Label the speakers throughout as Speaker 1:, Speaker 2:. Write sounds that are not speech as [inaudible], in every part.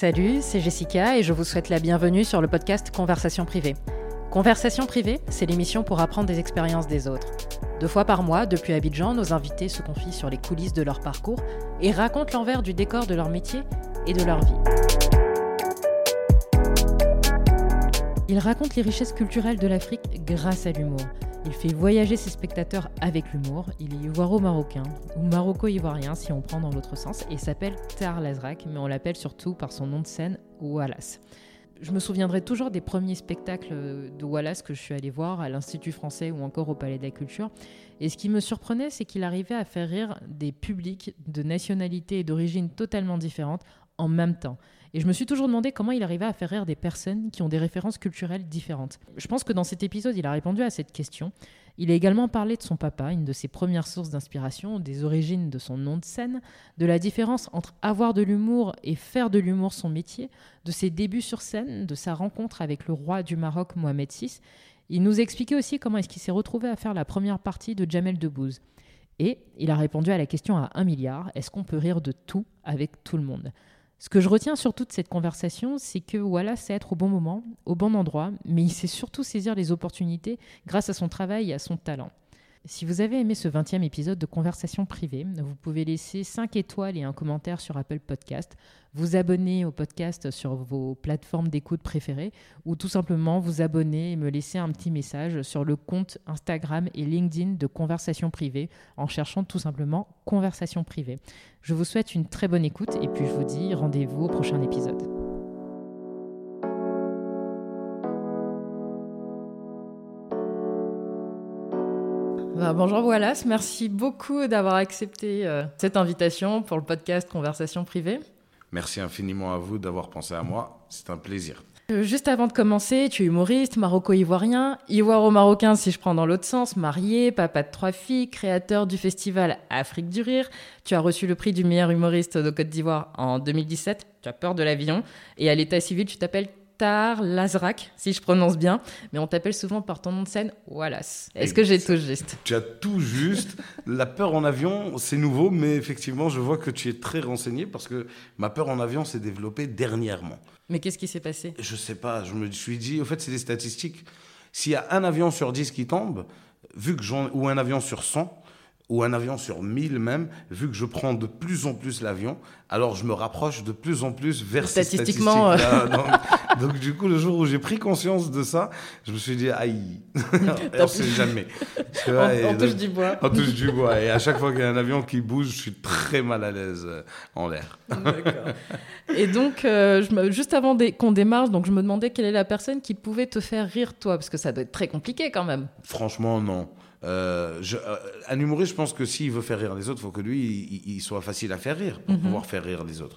Speaker 1: Salut, c'est Jessica et je vous souhaite la bienvenue sur le podcast Conversation privée. Conversation privée, c'est l'émission pour apprendre des expériences des autres. Deux fois par mois, depuis Abidjan, nos invités se confient sur les coulisses de leur parcours et racontent l'envers du décor de leur métier et de leur vie. Ils racontent les richesses culturelles de l'Afrique grâce à l'humour. Il fait voyager ses spectateurs avec l'humour. Il est ivoiro-marocain, ou maroco-ivoirien si on prend dans l'autre sens, et s'appelle Tar Lazrak, mais on l'appelle surtout par son nom de scène, Wallace. Je me souviendrai toujours des premiers spectacles de Wallace que je suis allée voir à l'Institut français ou encore au Palais de la Culture. Et ce qui me surprenait, c'est qu'il arrivait à faire rire des publics de nationalités et d'origines totalement différentes en même temps. Et je me suis toujours demandé comment il arrivait à faire rire des personnes qui ont des références culturelles différentes. Je pense que dans cet épisode, il a répondu à cette question. Il a également parlé de son papa, une de ses premières sources d'inspiration, des origines de son nom de scène, de la différence entre avoir de l'humour et faire de l'humour son métier, de ses débuts sur scène, de sa rencontre avec le roi du Maroc Mohamed VI. Il nous expliquait aussi comment est-ce qu'il s'est retrouvé à faire la première partie de Jamel Debbouze. Et il a répondu à la question à un milliard, est-ce qu'on peut rire de tout avec tout le monde? Ce que je retiens surtout de cette conversation, c'est que voilà, c'est être au bon moment, au bon endroit, mais il sait surtout saisir les opportunités grâce à son travail et à son talent. Si vous avez aimé ce 20e épisode de Conversation privée, vous pouvez laisser 5 étoiles et un commentaire sur Apple Podcast, vous abonner au podcast sur vos plateformes d'écoute préférées ou tout simplement vous abonner et me laisser un petit message sur le compte Instagram et LinkedIn de Conversation privée en cherchant tout simplement Conversation privée. Je vous souhaite une très bonne écoute et puis je vous dis rendez-vous au prochain épisode. Bah, bonjour Wallace, merci beaucoup d'avoir accepté euh, cette invitation pour le podcast Conversation privée.
Speaker 2: Merci infiniment à vous d'avoir pensé à moi, c'est un plaisir.
Speaker 1: Euh, juste avant de commencer, tu es humoriste, maroco-ivoirien, ivoiro-marocain si je prends dans l'autre sens, marié, papa de trois filles, créateur du festival Afrique du Rire. Tu as reçu le prix du meilleur humoriste de Côte d'Ivoire en 2017. Tu as peur de l'avion. Et à l'état civil, tu t'appelles Lazrak, si je prononce bien, mais on t'appelle souvent par ton nom de scène Wallace. Est-ce que j'ai tout juste?
Speaker 2: Tu as tout juste. La peur en avion, c'est nouveau, mais effectivement, je vois que tu es très renseigné parce que ma peur en avion s'est développée dernièrement.
Speaker 1: Mais qu'est-ce qui s'est passé?
Speaker 2: Je sais pas. Je me suis dit, au fait, c'est des statistiques. S'il y a un avion sur 10 qui tombe, vu que ou un avion sur 100, ou un avion sur 1000 même, vu que je prends de plus en plus l'avion, alors je me rapproche de plus en plus vers ces
Speaker 1: Statistiquement,
Speaker 2: statistiques [laughs] donc, donc, du coup, le jour où j'ai pris conscience de ça, je me suis dit, aïe, [laughs] on sait jamais. [laughs]
Speaker 1: on, on touche du bois.
Speaker 2: On touche du bois. Et à chaque fois qu'il y a un avion qui bouge, je suis très mal à l'aise euh, en l'air.
Speaker 1: D'accord. Et donc, euh, je me, juste avant qu'on démarre, donc je me demandais quelle est la personne qui pouvait te faire rire, toi, parce que ça doit être très compliqué quand même.
Speaker 2: Franchement, non. Euh, je, euh, un humoriste, je pense que s'il veut faire rire les autres, il faut que lui, il, il, soit facile à faire rire pour
Speaker 1: Mhm.
Speaker 2: pouvoir faire rire les autres.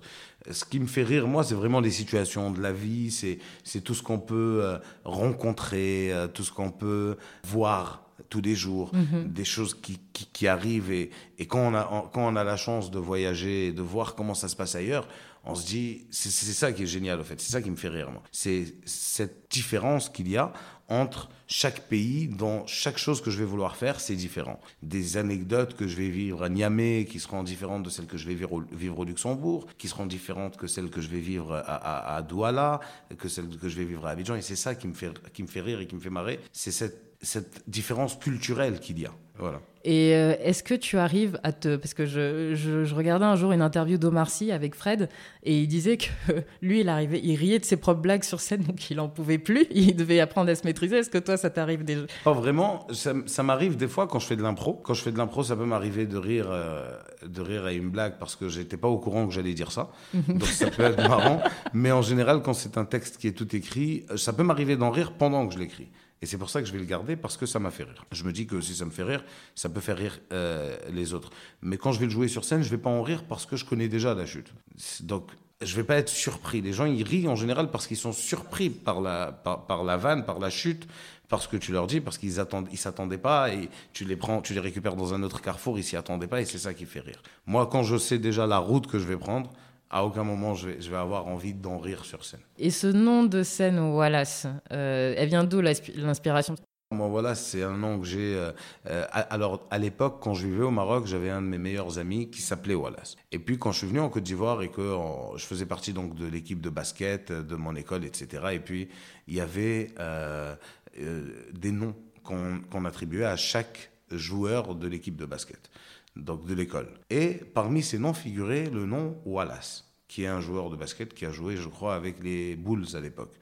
Speaker 2: Ce qui me fait rire, moi, c'est vraiment les situations de la vie, c'est c'est tout ce qu'on peut euh, rencontrer, euh, tout ce qu'on peut voir tous les jours,
Speaker 1: Mhm.
Speaker 2: des choses qui, qui, qui arrivent. Et, et quand, on a, quand on a la chance de voyager et de voir comment ça se passe ailleurs, on se dit, c'est ça qui est génial, en fait. C'est ça qui me fait rire, moi. C'est cette différence qu'il y a entre chaque pays, dans chaque chose que je vais vouloir faire, c'est différent. Des anecdotes que je vais vivre à Niamey qui seront différentes de celles que je vais vivre au, vivre au Luxembourg, qui seront différentes que celles que je vais vivre à, Douala, que celles que je vais vivre à Abidjan. Et c'est ça qui me, fait, qui me fait rire et qui me fait marrer. C'est cette différence culturelle qu'il y a. Voilà.
Speaker 1: Et euh, est-ce que tu arrives à te... Parce que je, je, je regardais un jour une interview d'Omar Sy avec Fred, et il disait que [laughs] lui, il arrivait, il riait de ses propres blagues sur scène, donc il en pouvait plus, [laughs] il devait apprendre à se maîtriser. Est-ce que toi, ça t'arrive déjà?
Speaker 2: Oh, vraiment, ça, ça m'arrive des fois quand je fais de l'impro. Quand je fais de l'impro, ça peut m'arriver de rire, euh, de rire à une blague parce que j'étais pas au courant que j'allais dire ça. [laughs] Donc ça peut être marrant. Mais en général, quand c'est un texte qui est tout écrit, euh, ça peut m'arriver d'en rire pendant que je l'écris. Et c'est pour ça que je vais le garder parce que ça m'a fait rire. Je me dis que si ça me fait rire, ça peut faire rire euh, les autres. Mais quand je vais le jouer sur scène, je vais pas en rire parce que je connais déjà la chute. Donc je vais pas être surpris. Les gens ils rient en général parce qu'ils sont surpris par la par, par la vanne, par la chute, parce que tu leur dis, parce qu'ils attendent, ils s'attendaient pas et tu les prends, tu les récupères dans un autre carrefour, ils s'y attendaient pas et c'est ça qui fait rire. Moi, quand je sais déjà la route que je vais prendre, à aucun moment je vais, je vais avoir envie d'en rire sur scène.
Speaker 1: Et ce nom de scène, Wallace, euh, elle vient d'où l'inspiration?
Speaker 2: Moi, voilà, c'est un nom que j'ai. Euh, euh, alors, à l'époque, quand je vivais au Maroc, j'avais un de mes meilleurs amis qui s'appelait Wallace. Et puis, quand je suis venu en Côte d'Ivoire et que je faisais partie donc de l'équipe de basket de mon école, etc. Et puis, il y avait euh, des noms qu'on attribuait à chaque joueur de l'équipe de basket, donc de l'école. Et parmi ces noms figurait le nom Wallace, qui est un joueur de basket qui a joué, je crois, avec les Bulls à l'époque.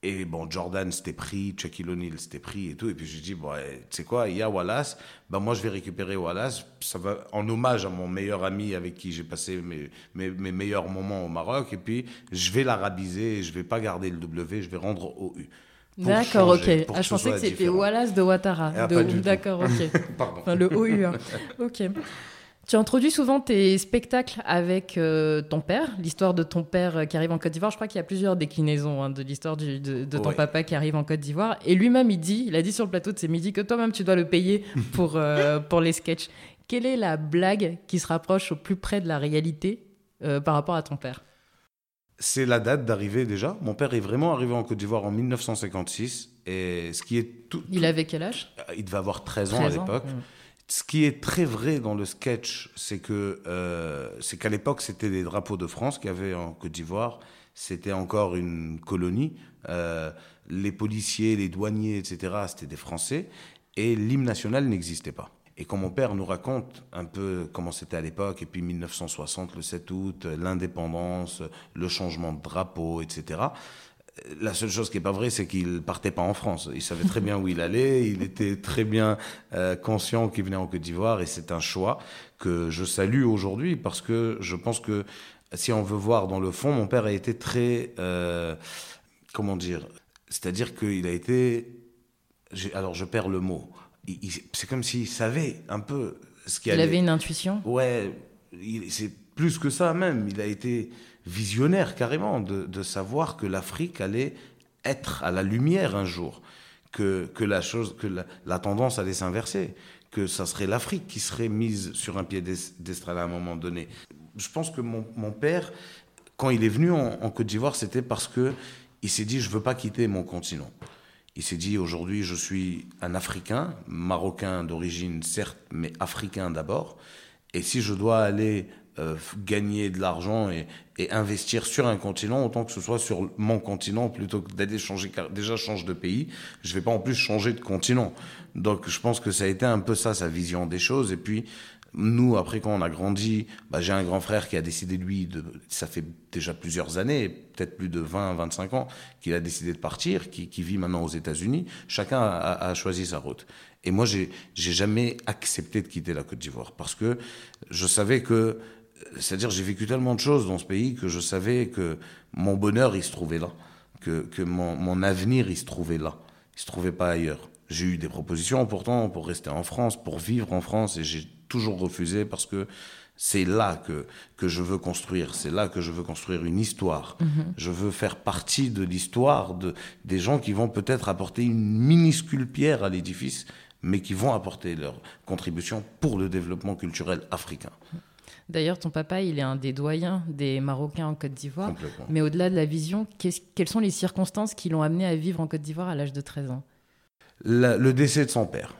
Speaker 2: Et bon, Jordan s'était pris, Shaquille O'Neal s'était pris et tout. Et puis j'ai dit, bon, tu sais quoi, il y a Wallace. Ben moi, je vais récupérer Wallace. Ça va en hommage à mon meilleur ami avec qui j'ai passé mes, mes, meilleurs moments au Maroc. Et puis, je vais l'arabiser. Je vais pas garder le W, je vais rendre au U.
Speaker 1: D'accord, ok. Ah, je pensais que c'était Wallace de Ouattara. Ah, D'accord, ok. [laughs] Pardon. Enfin, le OU. Hein. [laughs] Ok. Tu introduis souvent tes spectacles avec euh, ton père, l'histoire de ton père euh, qui arrive en Côte d'Ivoire. Je crois qu'il y a plusieurs déclinaisons hein, de l'histoire de, ton papa qui arrive en Côte d'Ivoire. Et lui-même, il dit, il a dit sur le plateau de ses midi que toi-même, tu dois le payer [laughs] pour, euh, pour les sketchs. Quelle est la blague qui se rapproche au plus près de la réalité par rapport à ton père?
Speaker 2: C'est la date d'arrivée déjà. Mon père est vraiment arrivé en Côte d'Ivoire en 1956. Et ce qui est tout,
Speaker 1: Il avait quel âge?
Speaker 2: Il devait avoir 13 ans à l'époque. Ce qui est très vrai dans le sketch, c'est que euh, c'est qu'à l'époque, c'était des drapeaux de France qu'il y avait en Côte d'Ivoire. C'était encore une colonie. Euh, les policiers, les douaniers, etc., c'était des Français. Et l'hymne national n'existait pas. Et quand mon père nous raconte un peu comment c'était à l'époque, et puis 1960, le 7 août, l'indépendance, le changement de drapeau, etc., la seule chose qui n'est pas vraie, c'est qu'il partait pas en France. Il savait très bien où il allait. Il était très bien euh, conscient qu'il venait en Côte d'Ivoire et c'est un choix que je salue aujourd'hui parce que je pense que si on veut voir dans le fond, mon père a été très, euh, comment dire, c'est-à-dire qu'il a été, alors je perds le mot. C'est comme s'il savait un peu ce qu'il
Speaker 1: Il avait une intuition.
Speaker 2: Ouais, c'est plus que ça même. Il a été visionnaire carrément de, savoir que l'Afrique allait être à la lumière un jour, que, que la chose, que la, tendance allait s'inverser, que ça serait l'Afrique qui serait mise sur un pied d'estrade à un moment donné. Je pense que mon, père, quand il est venu en, Côte d'Ivoire, c'était parce que il s'est dit je veux pas quitter mon continent. Il s'est dit aujourd'hui je suis un Africain, marocain d'origine certes, mais africain d'abord. Et si je dois aller euh, gagner de l'argent et, investir sur un continent, autant que ce soit sur mon continent, plutôt que d'aller changer, déjà change de pays, je vais pas en plus changer de continent. Donc je pense que ça a été un peu ça, sa vision des choses. Et puis, nous, après, quand on a grandi, bah, j'ai un grand frère qui a décidé, lui, ça fait déjà plusieurs années, peut-être plus de 20, 25 ans, qu'il a décidé de partir, qui, vit maintenant aux États-Unis. Chacun a, a, choisi sa route. Et moi, j'ai jamais accepté de quitter la Côte d'Ivoire parce que je savais que c'est-à-dire j'ai vécu tellement de choses dans ce pays que je savais que mon bonheur, il se trouvait là, que, que mon, mon, avenir, il se trouvait là, il se trouvait pas ailleurs. J'ai eu des propositions pourtant pour rester en France, pour vivre en France, et j'ai toujours refusé parce que c'est là que, que je veux construire, c'est là que je veux construire une histoire. Mhm. Je veux faire partie de l'histoire de, des gens qui vont peut-être apporter une minuscule pierre à l'édifice, mais qui vont apporter leur contribution pour le développement culturel africain.
Speaker 1: D'ailleurs, ton papa, il est un des doyens des Marocains en Côte d'Ivoire. Mais au-delà de la vision, quelles sont les circonstances qui l'ont amené à vivre en Côte d'Ivoire à l'âge de 13 ans?
Speaker 2: Le décès de son père.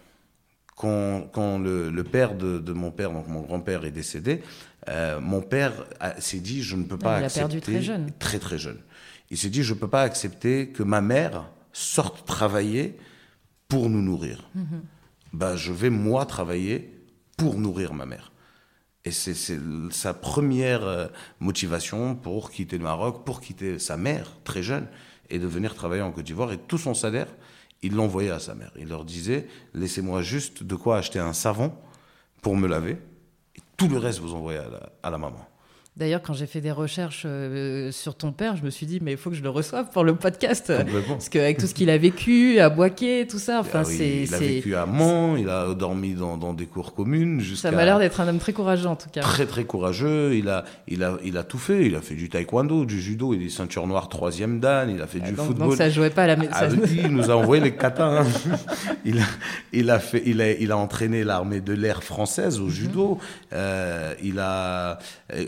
Speaker 2: Quand, le, père de, mon père, donc mon grand-père, est décédé, euh, mon père s'est dit je ne peux pas
Speaker 1: il
Speaker 2: accepter.
Speaker 1: Il a perdu très jeune.
Speaker 2: Très très jeune. Il s'est dit je ne peux pas accepter que ma mère sorte travailler pour nous nourrir. Bah, je vais moi travailler pour nourrir ma mère. Et c'est sa première euh, motivation pour quitter le Maroc, pour quitter sa mère, très jeune, et de venir travailler en Côte d'Ivoire. Et tout son salaire, il l'envoyait à sa mère. Il leur disait, laissez-moi juste de quoi acheter un savon pour me laver, et tout le reste, vous envoyez à la maman.
Speaker 1: D'ailleurs, quand j'ai fait des recherches euh, sur ton père, je me suis dit, mais il faut que je le reçoive pour le podcast. [laughs] Parce qu'avec tout ce qu'il a vécu, à Boaké, tout ça, enfin, ah c'est.
Speaker 2: Il a vécu à Mans, il a dormi dans, dans des cours communes.
Speaker 1: Ça m'a l'air d'être un homme très courageux, en tout cas.
Speaker 2: Très, très courageux. Il a, il, a, il a tout fait. Il a fait du taekwondo, du judo, il est ceinture noire troisième dan, il a fait ah, du football.
Speaker 1: Donc ça jouait pas à la maison.
Speaker 2: Ah, il nous a envoyé les [laughs] katas. Hein. il, a, il, a fait, il, a, il a entraîné l'armée de l'air française au mhm. judo. Euh, il, a,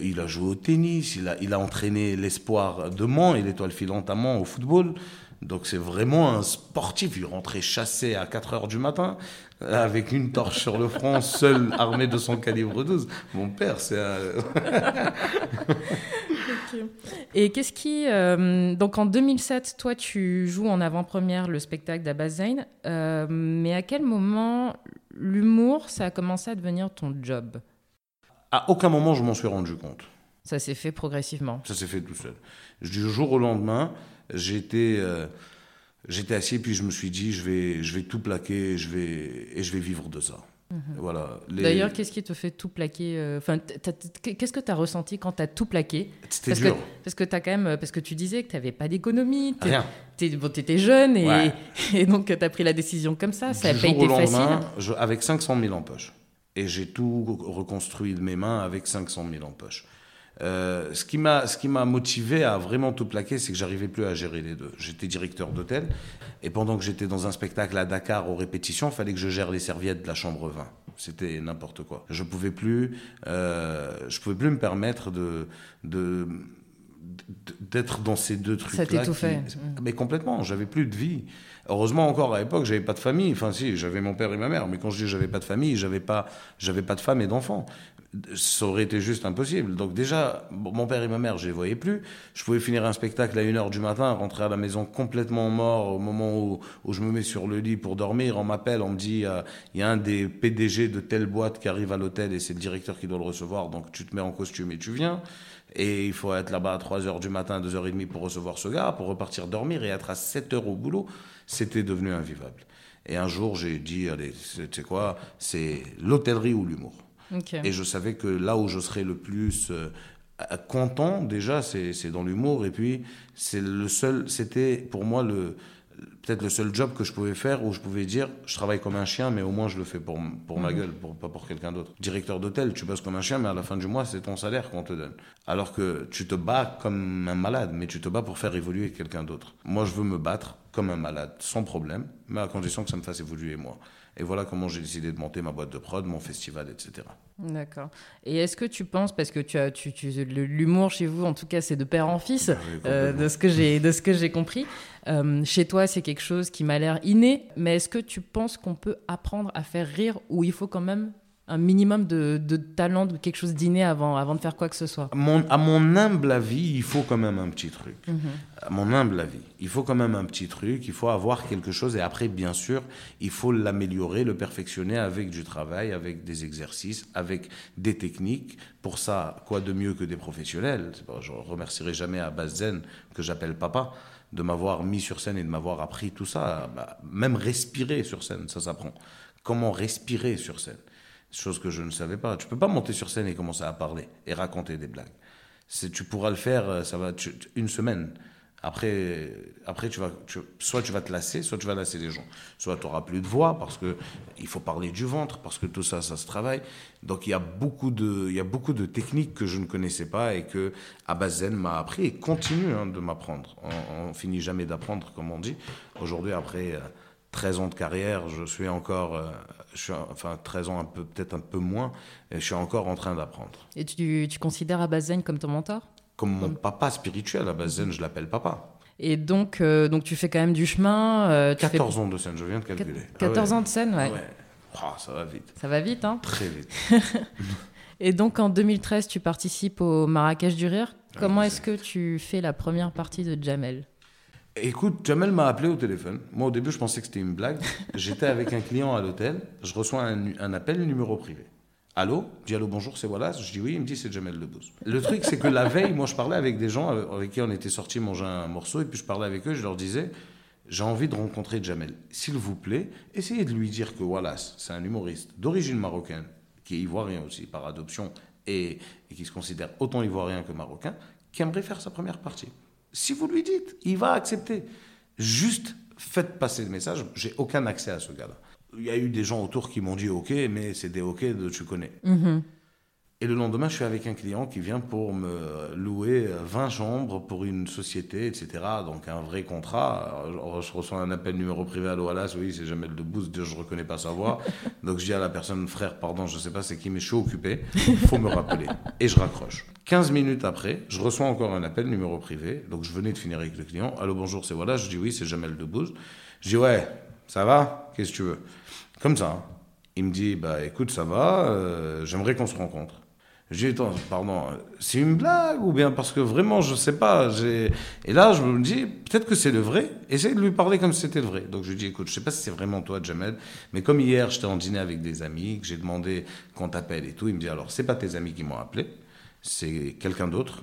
Speaker 2: il a joué au tennis, il a, il a entraîné l'espoir de Mans et l'étoile filante à Mans au football. Donc c'est vraiment un sportif. Il rentrait chassé à 4 heures du matin avec une torche sur le front, [laughs] seul armé de son calibre 12. Mon père, c'est un...
Speaker 1: Et qu'est-ce qui... Euh, donc en 2007, toi, tu joues en avant-première le spectacle d'Abbas Zayn. Euh, mais à quel moment l'humour, ça a commencé à devenir ton job?
Speaker 2: À aucun moment, je m'en suis rendu compte.
Speaker 1: Ça s'est fait progressivement.
Speaker 2: Ça s'est fait tout seul. Du jour au lendemain, j'étais euh, j'étais assis puis je me suis dit je vais je vais tout plaquer, je vais et je vais vivre de ça. Mhm. Voilà.
Speaker 1: D'ailleurs, qu'est-ce qui te fait tout plaquer euh, Enfin, qu'est-ce que tu as ressenti quand tu as tout plaqué?
Speaker 2: C'était dur.
Speaker 1: Que, parce que as quand même, parce que tu disais que tu n'avais pas d'économie.
Speaker 2: Rien.
Speaker 1: Tu bon, étais jeune et, [laughs] et donc tu as pris la décision comme ça. Ça n'a pas été facile.
Speaker 2: Je, avec 500 000 en poche. Et j'ai tout reconstruit de mes mains avec 500 000 en poche. Euh, ce qui m'a qui motivé à vraiment tout plaquer, c'est que j'arrivais plus à gérer les deux. J'étais directeur d'hôtel et pendant que j'étais dans un spectacle à Dakar aux répétitions, il fallait que je gère les serviettes de la chambre 20. C'était n'importe quoi. Je pouvais plus euh, je pouvais plus me permettre de de d'être dans ces deux trucs là. Ça
Speaker 1: t'étouffait.
Speaker 2: Mais complètement, j'avais plus de vie. Heureusement encore à l'époque, j'avais pas de famille. Enfin si, j'avais mon père et ma mère, mais quand je dis j'avais pas de famille, j'avais pas j'avais pas de femme et d'enfants ça aurait été juste impossible. Donc déjà, mon père et ma mère, je les voyais plus. Je pouvais finir un spectacle à 1h du matin, rentrer à la maison complètement mort au moment où, où je me mets sur le lit pour dormir. On m'appelle, on me dit, euh, il y a un des PDG de telle boîte qui arrive à l'hôtel et c'est le directeur qui doit le recevoir. Donc tu te mets en costume et tu viens. Et il faut être là-bas à 3h du matin, 2h30 pour recevoir ce gars, pour repartir dormir et être à 7h au boulot. C'était devenu invivable. Et un jour, j'ai dit, allez, sais quoi, c'est l'hôtellerie ou l'humour. Et je savais que là où je serais le plus euh, content, déjà, c'est dans l'humour. Et puis, c'est le seul, c'était pour moi le peut-être le seul job que je pouvais faire où je pouvais dire je travaille comme un chien mais au moins je le fais pour, pour ma mhm. gueule pour, pas pour quelqu'un d'autre. Directeur d'hôtel tu bosses comme un chien mais à la fin du mois c'est ton salaire qu'on te donne. Alors que tu te bats comme un malade mais tu te bats pour faire évoluer quelqu'un d'autre. Moi je veux me battre comme un malade sans problème mais à condition que ça me fasse évoluer moi et voilà comment j'ai décidé de monter ma boîte de prod, mon festival, etc.
Speaker 1: D'accord. Et est-ce que tu penses, parce que tu as, tu, tu l'humour chez vous, en tout cas, c'est de père en fils, ah euh, de ce que j'ai, de ce que j'ai compris. Euh, chez toi, c'est quelque chose qui m'a l'air inné. Mais est-ce que tu penses qu'on peut apprendre à faire rire ou il faut quand même un minimum de, talent, de quelque chose d'inné avant, avant de faire quoi que ce soit
Speaker 2: mon, À mon humble avis, il faut quand même un petit truc. Mhm. À mon humble avis, il faut quand même un petit truc, il faut avoir quelque chose et après, bien sûr, il faut l'améliorer, le perfectionner avec du travail, avec des exercices, avec des techniques. Pour ça, quoi de mieux que des professionnels? Je remercierai jamais à Bazen, que j'appelle papa, de m'avoir mis sur scène et de m'avoir appris tout ça. Bah, même respirer sur scène, ça s'apprend. Comment respirer sur scène? Chose que je ne savais pas. Tu peux pas monter sur scène et commencer à parler et raconter des blagues. Tu pourras le faire, euh, ça va une semaine. Après, après tu vas, soit tu vas te lasser, soit tu vas lasser les gens. Soit tu n'auras plus de voix parce que il faut parler du ventre, parce que tout ça, ça se travaille. Donc il y a beaucoup de, il y a beaucoup de techniques que je ne connaissais pas et que Abazen m'a appris et continue hein, de m'apprendre. On, on, finit jamais d'apprendre, comme on dit. Aujourd'hui, après 13 euh, ans de carrière, je suis encore euh, je suis, enfin 13 ans, un peu, peut-être un peu moins, et je suis encore en train d'apprendre.
Speaker 1: Et tu, tu considères Abazen comme ton mentor?
Speaker 2: Comme mon papa spirituel, Abazen, je l'appelle papa.
Speaker 1: Et donc, euh, donc tu fais quand même du chemin.
Speaker 2: Euh, 14 ans de scène, je viens de calculer.
Speaker 1: 14 ah ans de scène, ouais.
Speaker 2: Oh, ça va vite.
Speaker 1: Ça va vite, hein
Speaker 2: Très vite. [laughs]
Speaker 1: Et donc en 2013, tu participes au Marrakech du Rire. Comment est-ce que tu fais la première partie de Jamel?
Speaker 2: Écoute, Jamel m'a appelé au téléphone. Moi, au début, je pensais que c'était une blague. [laughs] J'étais avec un client à l'hôtel. Je reçois un, un, appel, numéro privé. Allô? Je dis allô, bonjour, c'est Wallace? Je dis oui, il me dit c'est Jamel Debbouze. Le truc, c'est que la veille, moi, je parlais avec des gens avec qui on était sortis manger un morceau. Et puis, je parlais avec eux. Je leur disais j'ai envie de rencontrer Jamel. S'il vous plaît, essayez de lui dire que Wallace, c'est un humoriste d'origine marocaine, qui est ivoirien aussi par adoption et, et qui se considère autant ivoirien que marocain, qui aimerait faire sa première partie. Si vous lui dites, il va accepter. Juste faites passer le message. J'ai aucun accès à ce gars-là. Il y a eu des gens autour qui m'ont dit OK, mais c'est des OK de tu connais. Mhm. Et le lendemain, je suis avec un client qui vient pour me louer 20 chambres pour une société, etc. Donc un vrai contrat. je reçois un appel numéro privé à l'OALAS, oui, c'est Jamel Debbouze, je ne reconnais pas sa voix. [laughs] Donc je dis à la personne, frère, pardon, je ne sais pas c'est qui, mais je suis occupé, il faut me rappeler. Et je raccroche. 15 minutes après, je reçois encore un appel numéro privé. Donc je venais de finir avec le client. Allô, bonjour, c'est voilà. Je dis oui, c'est Jamel Debbouze. Je dis ouais, ça va? Qu'est-ce que tu veux? Comme ça. Hein. Il me dit, bah écoute, ça va, euh, j'aimerais qu'on se rencontre. J'ai dit, pardon, c'est une blague ou bien parce que vraiment, je sais pas. Et là, je me dis, peut-être que c'est le vrai. Essaye de lui parler comme si c'était le vrai. Donc je lui dis, écoute, je sais pas si c'est vraiment toi, Jamel, mais comme hier, j'étais en dîner avec des amis, que j'ai demandé qu'on t'appelle et tout, il me dit, alors, c'est pas tes amis qui m'ont appelé, c'est quelqu'un d'autre,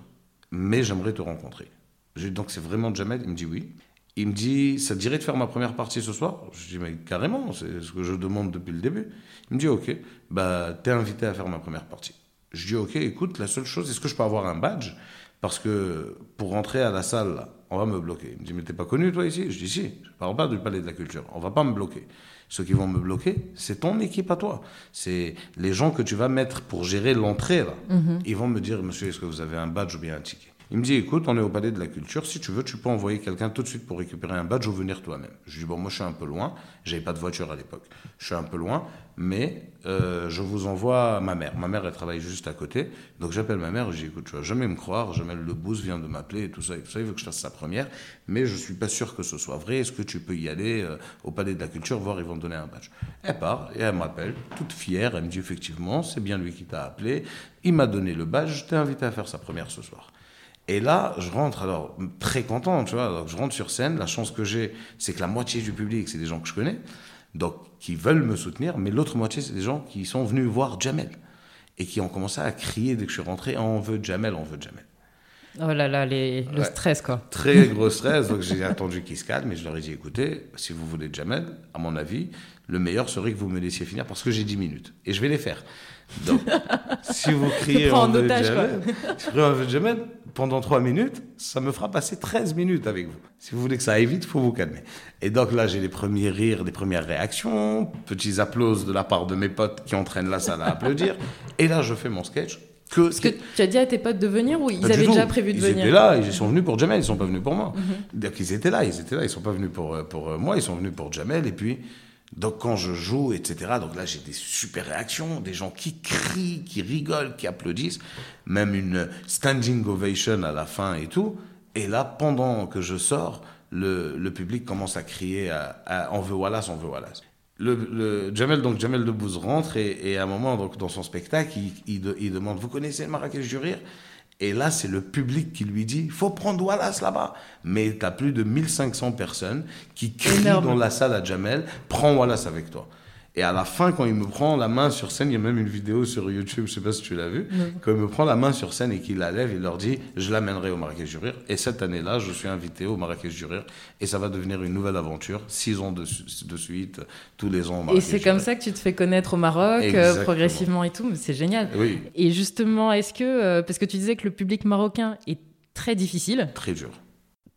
Speaker 2: mais j'aimerais te rencontrer. Je dis, donc c'est vraiment Jamel? Il me dit oui. Il me dit, ça te dirait de faire ma première partie ce soir? Je dis, mais carrément, c'est ce que je demande depuis le début. Il me dit, ok, bah, t'es invité à faire ma première partie. Je dis, ok, écoute, la seule chose, est-ce que je peux avoir un badge? Parce que pour rentrer à la salle, on va me bloquer. Il me dit, mais t'es pas connu, toi, ici? Je dis, si, je parle pas du palais de la culture. On va pas me bloquer. Ceux qui vont me bloquer, c'est ton équipe à toi. C'est les gens que tu vas mettre pour gérer l'entrée, là. Mhm. Ils vont me dire, monsieur, est-ce que vous avez un badge ou bien un ticket? Il me dit, écoute, on est au palais de la culture, si tu veux, tu peux envoyer quelqu'un tout de suite pour récupérer un badge ou venir toi-même. Je lui dis, bon, moi je suis un peu loin, j'avais pas de voiture à l'époque, je suis un peu loin, mais euh, je vous envoie ma mère. Ma mère, elle travaille juste à côté, donc j'appelle ma mère, je dis, écoute, tu vas jamais me croire, jamais le boost vient de m'appeler et tout ça, et tout ça, il veut que je fasse sa première, mais je suis pas sûr que ce soit vrai, est-ce que tu peux y aller euh, au palais de la culture, voir, ils vont te donner un badge. Elle part, et elle m'appelle, toute fière, elle me dit, effectivement, c'est bien lui qui t'a appelé, il m'a donné le badge, je t'ai invité à faire sa première ce soir. Et là, je rentre alors très content, tu vois. Donc, je rentre sur scène. La chance que j'ai, c'est que la moitié du public, c'est des gens que je connais, donc qui veulent me soutenir, mais l'autre moitié, c'est des gens qui sont venus voir Jamel et qui ont commencé à crier dès que je suis rentré on veut Jamel, on veut Jamel.
Speaker 1: Oh là là, les, le stress quoi.
Speaker 2: Très [laughs] gros stress, donc j'ai attendu qu'ils se calment et je leur ai dit écoutez, si vous voulez Jamel, à mon avis, le meilleur serait que vous me laissiez finir parce que j'ai 10 minutes et je vais les faire. Donc, si vous [laughs] criez en otage, Jamel, [laughs] pendant 3 minutes, ça me fera passer 13 minutes avec vous. Si vous voulez que ça aille vite, il faut vous calmer. Et donc là, j'ai les premiers rires, les premières réactions, petits applauses de la part de mes potes qui entraînent la salle à applaudir. [laughs] Et là, je fais mon sketch.
Speaker 1: Que, Est-ce que tu as dit à tes potes de venir ou ils avaient déjà prévu de venir
Speaker 2: Ils étaient là, ils sont venus pour Jamel, ils sont pas venus pour moi. Mhm. Donc ils étaient là, ils étaient là, ils sont pas venus pour, pour moi, ils sont venus pour Jamel. Et puis, donc quand je joue, etc., donc là j'ai des super réactions, des gens qui crient, qui rigolent, qui applaudissent, même une standing ovation à la fin et tout. Et là, pendant que je sors, le, le public commence à crier à, On veut Wallace, on veut Wallace. Le, le, Jamel, donc Jamel Debbouze rentre et, à un moment, donc, dans son spectacle, il, il, demande Vous connaissez le Marrakech du Rire? Et là, c'est le public qui lui dit, faut prendre Wallace là-bas. Mais tu as plus de 1500 personnes qui crient dans la salle à Jamel, prends Wallace avec toi. Et à la fin, quand il me prend la main sur scène, il y a même une vidéo sur YouTube, je sais pas si tu l'as vu, quand il me prend la main sur scène et qu'il la lève, il leur dit Je l'amènerai au Marrakech du Rire. Et cette année-là, je suis invité au Marrakech du Rire. Et ça va devenir une nouvelle aventure, six ans de, de suite, tous les ans au
Speaker 1: Marrakech Et c'est comme ça que tu te fais connaître au Maroc, euh, progressivement et tout. C'est génial.
Speaker 2: Oui.
Speaker 1: Et justement, est-ce que, euh, parce que tu disais que le public marocain est très difficile.
Speaker 2: Très dur.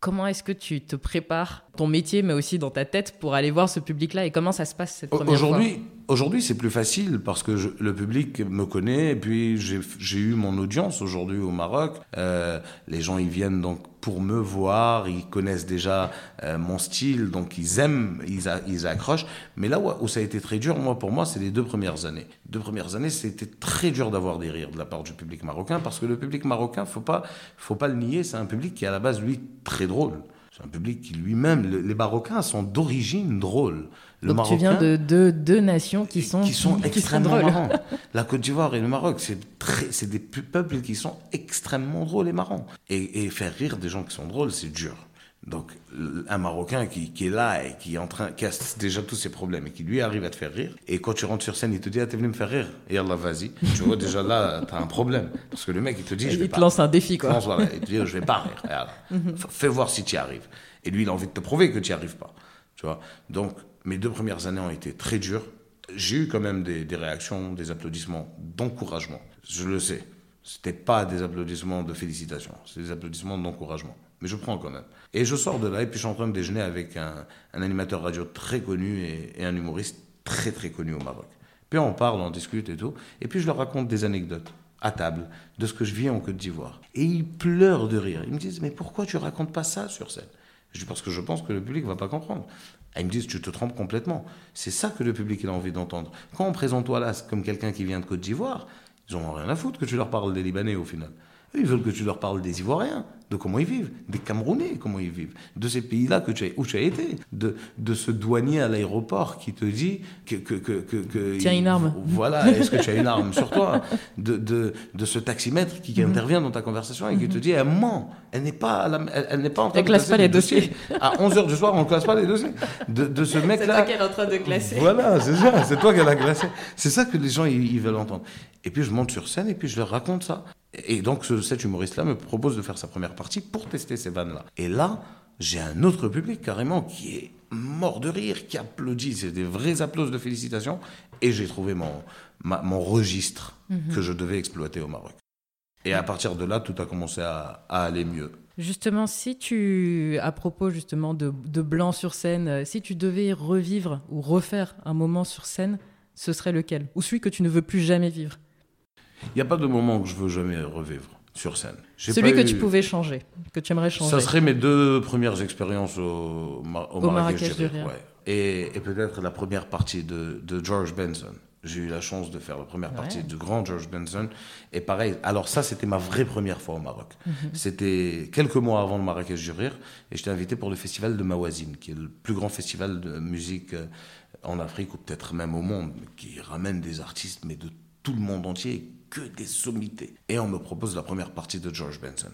Speaker 1: Comment est-ce que tu te prépares ton métier, mais aussi dans ta tête, pour aller voir ce public-là et comment ça se passe cette première
Speaker 2: aujourd'hui,
Speaker 1: fois
Speaker 2: Aujourd'hui, c'est plus facile parce que le public me connaît et puis j'ai eu mon audience aujourd'hui au Maroc. Euh, les gens, ils viennent donc pour me voir, ils connaissent déjà euh, mon style, donc ils aiment, ils, accrochent. Mais là où, ça a été très dur, moi, pour moi, c'est les deux premières années. Deux premières années, c'était très dur d'avoir des rires de la part du public marocain parce que le public marocain, faut pas, faut pas le nier, c'est un public qui est à la base, lui, très drôle. C'est un public qui lui-même, les Marocains sont d'origine drôle.
Speaker 1: Le Donc tu viens de deux, nations qui sont,
Speaker 2: qui sont [laughs] extrêmement marrants. [laughs] La Côte d'Ivoire et le Maroc, c'est c'est des peuples qui sont extrêmement drôles et marrants. Et, et faire rire des gens qui sont drôles, c'est dur. Donc, un Marocain qui, qui, est là et qui, est en train, qui a déjà tous ses problèmes et qui lui arrive à te faire rire, et quand tu rentres sur scène, il te dit Ah, t'es venu me faire rire. Et Allah, vas-y. Tu vois, déjà là, t'as un problème. Parce que le mec, il te dit
Speaker 1: Je
Speaker 2: vais
Speaker 1: Il te lance un défi, quoi.
Speaker 2: il te dit Je vais pas rire. Mhm. Fais voir si tu y arrives. Et lui, il a envie de te prouver que tu n'y arrives pas. Tu vois Donc, mes deux premières années ont été très dures. J'ai eu quand même des, des réactions, des applaudissements d'encouragement. Je le sais. C'était pas des applaudissements de félicitations, c'est des applaudissements d'encouragement. Mais je prends quand même. Et je sors de là et puis je suis en train de déjeuner avec un, animateur radio très connu et, un humoriste très très connu au Maroc. Puis on parle, on discute et tout. Et puis je leur raconte des anecdotes. à table de ce que je vis en Côte d'Ivoire. Et ils pleurent de rire. Ils me disent, mais pourquoi tu racontes pas ça sur scène? Je dis, parce que je pense que le public va pas comprendre. Ils me disent, tu te trompes complètement. C'est ça que le public a envie d'entendre. Quand on présente Wallace comme quelqu'un qui vient de Côte d'Ivoire, ils n'ont rien à foutre que tu leur parles des Libanais au final. Ils veulent que tu leur parles des Ivoiriens, de comment ils vivent, des Camerounais, comment ils vivent, de ces pays-là que tu as, où tu as été, de, de ce douanier à l'aéroport qui te dit que... que, que, que
Speaker 1: Tiens une arme.
Speaker 2: Voilà, [laughs] est-ce que tu as une arme sur toi de, de, de ce taximètre qui, mhm. intervient dans ta conversation et qui te dit, elle ment, elle n'est pas, elle, n'est pas en
Speaker 1: train elle de classe pas les dossiers.
Speaker 2: À 11h du soir, on ne classe pas les dossiers. De, de ce mec-là...
Speaker 1: C'est toi qui est en train de classer.
Speaker 2: Voilà, c'est ça, c'est toi qui a classé. C'est ça que les gens, ils, ils veulent entendre. Et puis je monte sur scène et puis je leur raconte ça. Et donc cet humoriste-là me propose de faire sa première partie pour tester ces vannes-là. Et là, j'ai un autre public carrément qui est mort de rire, qui applaudit, c'est des vrais applauses de félicitations. Et j'ai trouvé mon, mon registre mhm. que je devais exploiter au Maroc. Et à partir de là, tout a commencé à, aller mieux.
Speaker 1: Justement, si tu, à propos justement de, de, blanc sur scène, euh, si tu devais revivre ou refaire un moment sur scène, ce serait lequel? Ou celui que tu ne veux plus jamais vivre?
Speaker 2: Il n'y a pas de moment que je veux jamais revivre sur scène.
Speaker 1: Celui que tu pouvais changer, que tu aimerais changer.
Speaker 2: Ça serait mes deux premières expériences au, Marrakech, du Rire. Et, peut-être la première partie de, George Benson. J'ai eu la chance de faire la première partie du grand George Benson. Et pareil, alors ça, c'était ma vraie première fois au Maroc. Mhm. C'était quelques mois avant le Marrakech du Rire. Et j'étais invité pour le festival de Mawazine, qui est le plus grand festival de musique euh, en Afrique ou peut-être même au monde, qui ramène des artistes, mais de tout le monde entier, que des sommités. Et on me propose la première partie de George Benson.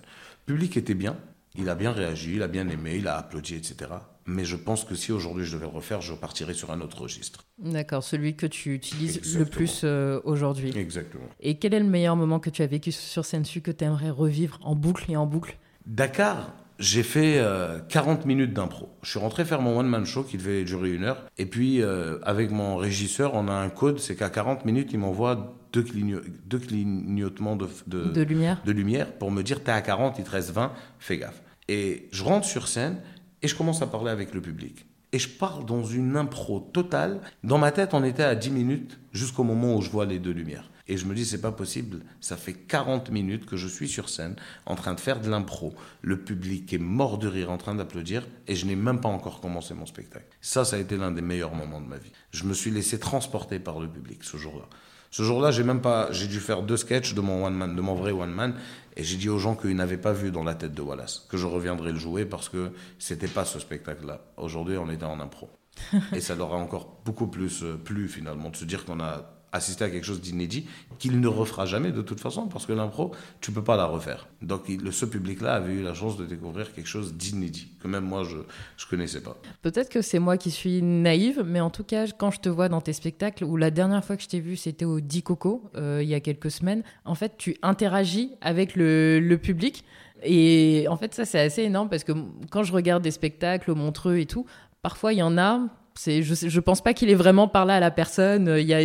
Speaker 2: Le public était bien, il a bien réagi, il a bien aimé, il a applaudi, etc. Mais je pense que si aujourd'hui je devais le refaire, je partirais sur un autre registre.
Speaker 1: D'accord, celui que tu utilises le plus euh, aujourd'hui.
Speaker 2: Exactement.
Speaker 1: Et quel est le meilleur moment que tu as vécu sur scène que tu aimerais revivre en boucle et en boucle?
Speaker 2: Dakar, j'ai fait 40 euh, minutes d'impro. Je suis rentré faire mon one-man show qui devait durer une heure. Et puis, euh, avec mon régisseur, on a un code, c'est qu'à 40 minutes, il m'envoie deux, clignotements de,
Speaker 1: de, lumière.
Speaker 2: de lumière pour me dire, t'es à 40, il te reste 20, fais gaffe. Et je rentre sur scène et je commence à parler avec le public. Et je parle dans une impro totale. Dans ma tête, on était à 10 minutes jusqu'au moment où je vois les deux lumières. Et je me dis, c'est pas possible. Ça fait 40 minutes que je suis sur scène, en train de faire de l'impro. Le public est mort de rire, en train d'applaudir, et je n'ai même pas encore commencé mon spectacle. Ça, ça a été l'un des meilleurs moments de ma vie. Je me suis laissé transporter par le public ce jour-là. Ce jour-là, j'ai même pas, j'ai dû faire deux sketchs de mon one man, de mon vrai one man, et j'ai dit aux gens qu'ils n'avaient pas vu dans la tête de Wallace que je reviendrais le jouer parce que c'était pas ce spectacle-là. Aujourd'hui, on était en impro, [laughs] et ça leur a encore beaucoup plus euh, plu finalement de se dire qu'on a assister à quelque chose d'inédit qu'il ne refera jamais de toute façon parce que l'impro, tu peux pas la refaire. Donc ce public-là avait eu la chance de découvrir quelque chose d'inédit que même moi je je connaissais pas.
Speaker 1: Peut-être que c'est moi qui suis naïve, mais en tout cas quand je te vois dans tes spectacles ou la dernière fois que je t'ai vu c'était au Di Coco euh, il y a quelques semaines, en fait tu interagis avec le, le public. Et en fait, ça, c'est assez énorme parce que quand je regarde des spectacles Montreux et tout, parfois il y en a, je, je pense pas qu'il est vraiment parlé à la personne. Il y a,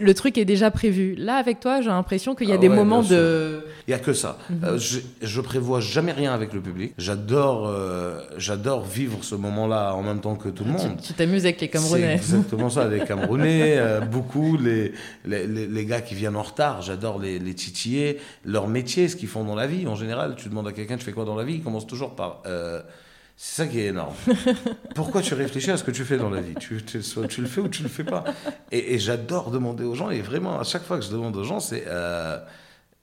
Speaker 1: le truc est déjà prévu. Là, avec toi, j'ai l'impression qu'il y a ah des moments de.
Speaker 2: Il y a que ça. Mhm. Euh, je, je, prévois jamais rien avec le public. J'adore, euh, j'adore vivre ce moment-là en même temps que tout le monde.
Speaker 1: Tu t'amuses avec les Camerounais.
Speaker 2: C'est [laughs] exactement ça, les Camerounais, euh, beaucoup les, les, les, gars qui viennent en retard. J'adore les, les titiller, leur métier, ce qu'ils font dans la vie. En général, tu demandes à quelqu'un, tu fais quoi dans la vie? Il commence toujours par. C'est ça qui est énorme. [laughs] Pourquoi tu réfléchis à ce que tu fais dans la vie? Tu, tu, tu, le fais ou tu le fais pas. Et, j'adore demander aux gens, et vraiment, à chaque fois que je demande aux gens, c'est. Euh,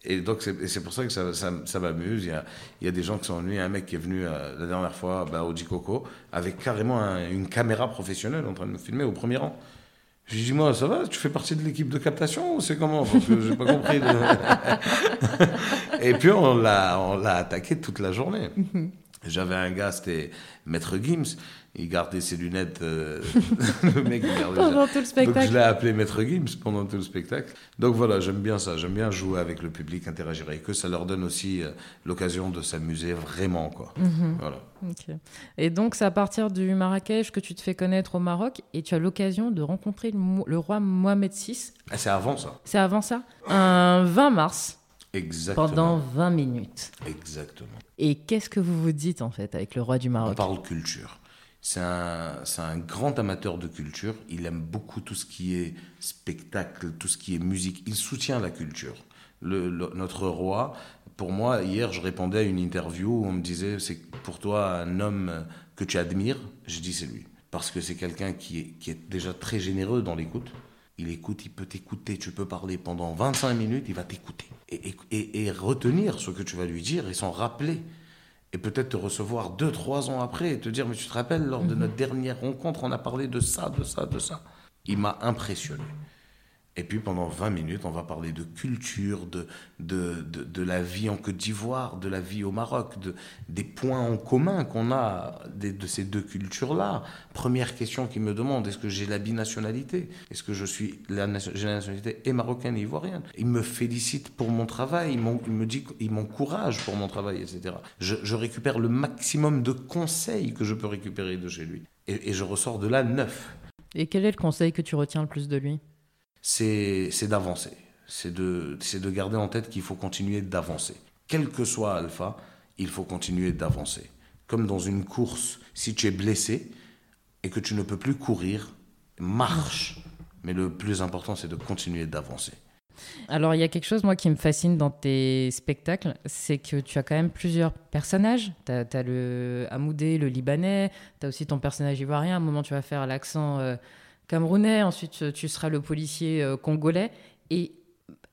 Speaker 2: et donc, c'est pour ça que ça, ça, m'amuse. Il y, a, il y, a, des gens qui sont venus. Un mec qui est venu euh, la dernière fois bah, au Coco avec carrément une caméra professionnelle en train de me filmer au premier rang. Je lui dis, moi, ça va, tu fais partie de l'équipe de captation ou c'est comment? Parce que j'ai pas compris. [laughs] et puis, on l'a attaqué toute la journée. J'avais un gars, c'était Maître Gims. Il gardait ses lunettes. Euh, [laughs]
Speaker 1: le mec gardait pendant tout le spectacle.
Speaker 2: Donc je l'ai appelé Maître Gims pendant tout le spectacle. Donc voilà, j'aime bien ça. J'aime bien jouer avec le public, interagir avec eux. Ça leur donne aussi euh, l'occasion de s'amuser vraiment, quoi.
Speaker 1: Mhm. Voilà. Et donc c'est à partir du Marrakech que tu te fais connaître au Maroc et tu as l'occasion de rencontrer le, roi Mohamed VI.
Speaker 2: Ah, c'est avant ça.
Speaker 1: C'est avant ça. Un 20 mars.
Speaker 2: Exactement.
Speaker 1: Pendant 20 minutes.
Speaker 2: Exactement.
Speaker 1: Et qu'est-ce que vous vous dites en fait avec le roi du Maroc?
Speaker 2: On parle culture. C'est un, un, grand amateur de culture. Il aime beaucoup tout ce qui est spectacle, tout ce qui est musique. Il soutient la culture. notre roi. Pour moi, hier, je répondais à une interview où on me disait c'est pour toi un homme que tu admires? Je dis c'est lui. Parce que c'est quelqu'un qui est, qui est déjà très généreux dans l'écoute. Il écoute, il peut t'écouter. Tu peux parler pendant 25 minutes, il va t'écouter. Et, et, et, retenir ce que tu vas lui dire et s'en rappeler. Et peut-être te recevoir deux, trois ans après et te dire Mais tu te rappelles, lors de mhm. notre dernière rencontre, on a parlé de ça, de ça, de ça. Il m'a impressionné. Et puis pendant 20 minutes, on va parler de culture, de, de, de, la vie en Côte d'Ivoire, de la vie au Maroc, de, des points en commun qu'on a de, ces deux cultures-là. Première question qu'il me demande, est-ce que j'ai la binationalité? Est-ce que je suis j'ai la nationalité et marocaine et ivoirienne? Il me félicite pour mon travail, il, me dit, il m'encourage pour mon travail, etc. Je, récupère le maximum de conseils que je peux récupérer de chez lui. Et je ressors de là neuf.
Speaker 1: Et quel est le conseil que tu retiens le plus de lui?
Speaker 2: C'est d'avancer. C'est de, de garder en tête qu'il faut continuer d'avancer. Quel que soit Alpha, il faut continuer d'avancer. Comme dans une course, si tu es blessé et que tu ne peux plus courir, marche. Mais le plus important, c'est de continuer d'avancer.
Speaker 1: Alors, il y a quelque chose, moi, qui me fascine dans tes spectacles, c'est que tu as quand même plusieurs personnages. Tu as, le Amoudé, le Libanais, tu as aussi ton personnage ivoirien. À un moment, tu vas faire l'accent euh, camerounais, ensuite tu seras le policier euh, congolais. Et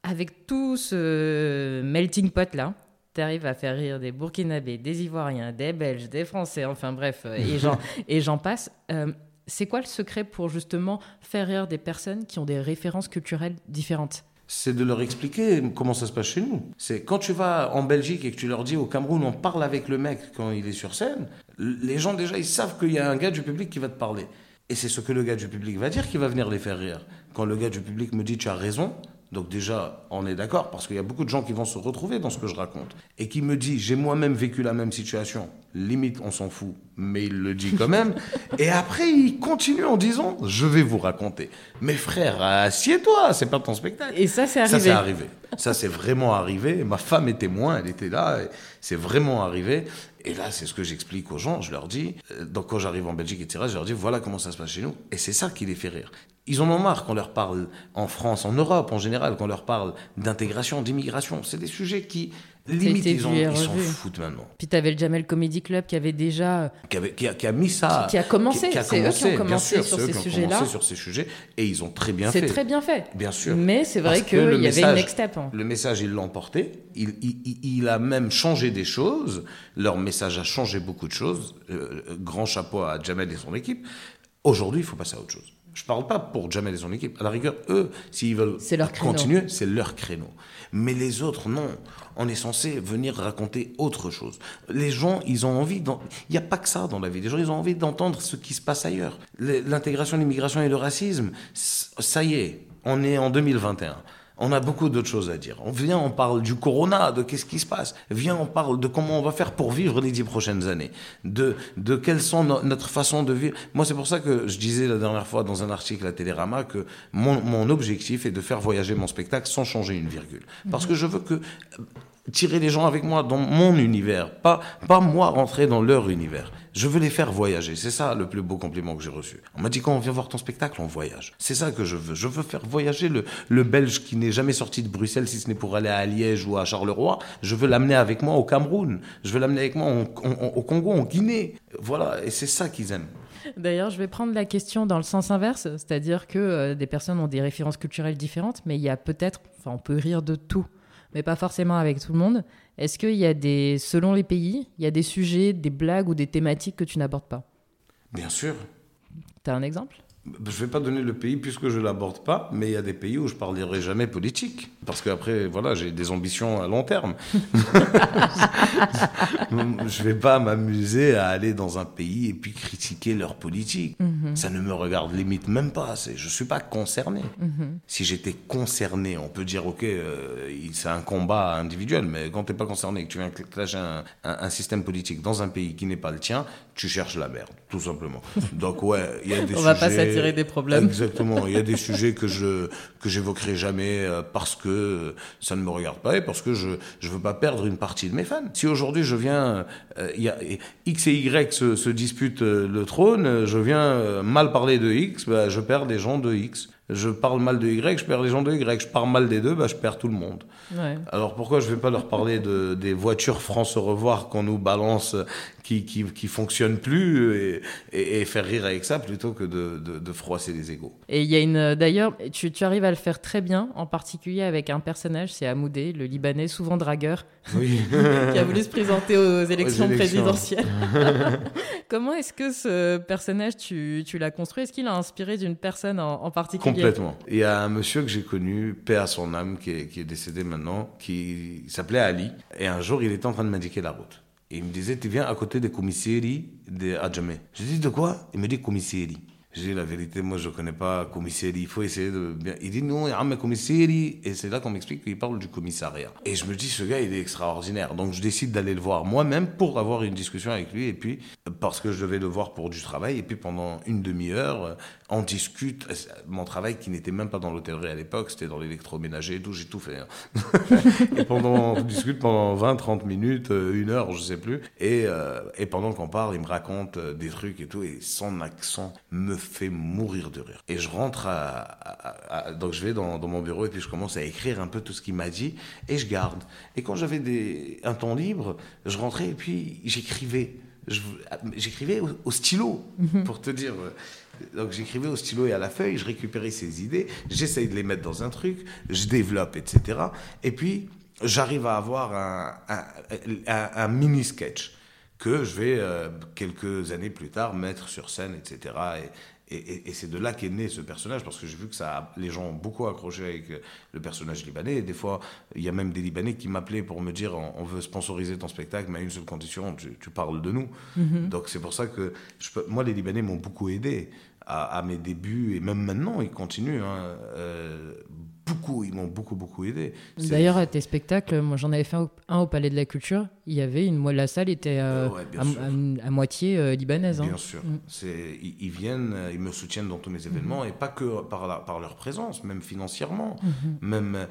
Speaker 1: avec tout ce melting pot là, tu arrives à faire rire des Burkinabés, des Ivoiriens, des Belges, des Français, enfin bref, euh, [laughs] et j'en passe. Euh, c'est quoi le secret pour justement faire rire des personnes qui ont des références culturelles différentes?
Speaker 2: C'est de leur expliquer comment ça se passe chez nous. C'est quand tu vas en Belgique et que tu leur dis au Cameroun, on parle avec le mec quand il est sur scène, les gens déjà ils savent qu'il y a un gars du public qui va te parler. Et c'est ce que le gars du public va dire qui va venir les faire rire. Quand le gars du public me dit tu as raison, donc déjà, on est d'accord, parce qu'il y a beaucoup de gens qui vont se retrouver dans ce que je raconte. Et qui me dit, j'ai moi-même vécu la même situation. Limite, on s'en fout, mais il le dit quand même. [laughs] et après, il continue en disant, je vais vous raconter. Mes frères, assieds-toi, c'est pas ton spectacle.
Speaker 1: Et ça, c'est arrivé.
Speaker 2: Ça, c'est arrivé. Ça, c'est vraiment arrivé. Ma femme est témoin, elle était là. C'est vraiment arrivé. Et là, c'est ce que j'explique aux gens. Je leur dis, euh, donc quand j'arrive en Belgique, etc., je leur dis, voilà comment ça se passe chez nous. Et c'est ça qui les fait rire. Ils en ont marre qu'on leur parle en France, en Europe en général, qu'on leur parle d'intégration, d'immigration. C'est des sujets qui, limite, ils, s'en foutent maintenant.
Speaker 1: Puis tu avais le Jamel Comedy Club qui avait déjà.
Speaker 2: Euh, qui, avait, qui, a, mis ça.
Speaker 1: Qui, a commencé. C'est eux qui ont commencé sur ces sujets-là.
Speaker 2: sur ces sujets. Et ils ont très bien fait.
Speaker 1: C'est très bien fait.
Speaker 2: Bien sûr.
Speaker 1: Mais c'est vrai qu'il y avait une next step. Hein.
Speaker 2: Le message, ils l'ont porté. Il, il, il, a même changé des choses. Leur message a changé beaucoup de choses. Euh, grand chapeau à Jamel et son équipe. Aujourd'hui, il faut passer à autre chose. Je ne parle pas pour Jamel et son équipe. À la rigueur, eux, s'ils veulent continuer, c'est leur créneau. Mais les autres, non. On est censé venir raconter autre chose. Les gens, ils ont envie. Il n'y a pas que ça dans la vie. Les gens, ils ont envie d'entendre ce qui se passe ailleurs. L'intégration, l'immigration et le racisme, ça y est, on est en 2021. On a beaucoup d'autres choses à dire. On vient, on parle du corona, de qu'est-ce qui se passe. Viens, on parle de comment on va faire pour vivre les dix prochaines années. De, de quelles sont notre façon de vivre. Moi, c'est pour ça que je disais la dernière fois dans un article à Télérama que mon, mon objectif est de faire voyager mon spectacle sans changer une virgule. Parce que je veux que tirer les gens avec moi dans mon univers, pas, pas moi rentrer dans leur univers. Je veux les faire voyager. C'est ça le plus beau compliment que j'ai reçu. On m'a dit quand on vient voir ton spectacle, on voyage. C'est ça que je veux. Je veux faire voyager le, le Belge qui n'est jamais sorti de Bruxelles, si ce n'est pour aller à Liège ou à Charleroi. Je veux l'amener avec moi au Cameroun. Je veux l'amener avec moi au Congo, en Guinée. Voilà, et c'est ça qu'ils aiment.
Speaker 1: D'ailleurs, je vais prendre la question dans le sens inverse, c'est-à-dire que euh, des personnes ont des références culturelles différentes, mais il y a peut-être, enfin, on peut rire de tout mais pas forcément avec tout le monde. Est-ce qu'il y a des, selon les pays, il y a des sujets, des blagues ou des thématiques que tu n'abordes pas?
Speaker 2: Bien sûr.
Speaker 1: Tu as un exemple?
Speaker 2: Je ne vais pas donner le pays puisque je ne l'aborde pas, mais il y a des pays où je ne parlerai jamais politique. Parce qu'après, voilà, j'ai des ambitions à long terme. [laughs] je ne vais pas m'amuser à aller dans un pays et puis critiquer leur politique. Mhm. Ça ne me regarde limite même pas. Je ne suis pas concerné. Mhm. Si j'étais concerné, on peut dire, OK, euh, c'est un combat individuel, mais quand tu n'es pas concerné et que tu viens clasher un, un, système politique dans un pays qui n'est pas le tien, tu cherches la merde, tout simplement. Donc, ouais, il y a [laughs] des
Speaker 1: sujets tirer des problèmes.
Speaker 2: Exactement. Il y a des [laughs] sujets que je que j'évoquerai jamais euh, parce que ça ne me regarde pas et parce que je je veux pas perdre une partie de mes fans. Si aujourd'hui je viens, euh, il y a X et Y se, se disputent euh, le trône, je viens mal parler de X, bah, je perds des gens de X. Je parle mal de Y, je perds les gens de Y. Je parle mal des deux, bah, je perds tout le monde. Alors pourquoi je vais pas leur parler de, des voitures France au revoir qu'on nous balance, qui, qui, qui fonctionnent plus et, et, faire rire avec ça plutôt que de, de, froisser les égaux.
Speaker 1: Et il y a une, d'ailleurs, tu, tu, arrives à le faire très bien, en particulier avec un personnage, c'est Amoudé, le Libanais, souvent dragueur, oui. [laughs] qui a voulu se présenter aux élections, présidentielles. [laughs] [laughs] Comment est-ce que ce personnage, tu, tu l'as construit? Est-ce qu'il a inspiré d'une personne en, particulier?
Speaker 2: Complètement. Il y a un monsieur que j'ai connu, paix à son âme, qui est, qui est décédé maintenant, qui s'appelait Ali. Et un jour, il était en train de m'indiquer la route. Et il me disait, tu viens à côté des commissaires de Adjamé. Je dis, de quoi? Il me dit commissaires. J'ai dit la vérité, moi je ne connais pas commissaire, il faut essayer de bien. Il dit non, il y a un commissaire, et c'est là qu'on m'explique qu'il parle du commissariat. Et je me dis, ce gars il est extraordinaire. Donc je décide d'aller le voir moi-même pour avoir une discussion avec lui, et puis parce que je devais le voir pour du travail, et puis pendant une demi-heure, on discute. Mon travail qui n'était même pas dans l'hôtellerie à l'époque, c'était dans l'électroménager et tout, j'ai tout fait. Hein. [laughs] et pendant, on discute pendant 20, 30 minutes, euh, une heure, je sais plus. Et, euh, et pendant qu'on parle, il me raconte euh, des trucs et tout, et son accent me fait mourir de rire. Et je rentre à, donc je vais dans, dans, mon bureau et puis je commence à écrire un peu tout ce qu'il m'a dit et je garde. Et quand j'avais des, un temps libre, je rentrais et puis j'écrivais. J'écrivais au, stylo, mhm. pour te dire. Donc j'écrivais au stylo et à la feuille, je récupérais ces idées, j'essaye de les mettre dans un truc, je développe, etc. Et puis j'arrive à avoir un, un, un mini sketch que je vais euh, quelques années plus tard mettre sur scène, etc. Et, et, c'est de là qu'est né ce personnage, parce que j'ai vu que ça, les gens ont beaucoup accroché avec euh, le personnage libanais. Et des fois, il y a même des Libanais qui m'appelaient pour me dire on, veut sponsoriser ton spectacle, mais à une seule condition, tu, parles de nous. Mm-hmm. Donc c'est pour ça que je moi, les Libanais m'ont beaucoup aidé à, mes débuts, et même maintenant, ils continuent. Hein, euh, beaucoup, ils m'ont beaucoup, beaucoup aidé.
Speaker 1: D'ailleurs, à tes spectacles, moi j'en avais fait un au, Palais de la Culture, il y avait une, la salle était euh, à, moitié euh, libanaise.
Speaker 2: Hein. Bien sûr. Mm. Ils, viennent, ils me soutiennent dans tous mes événements, et pas que par, par leur présence, même financièrement, mm-hmm. même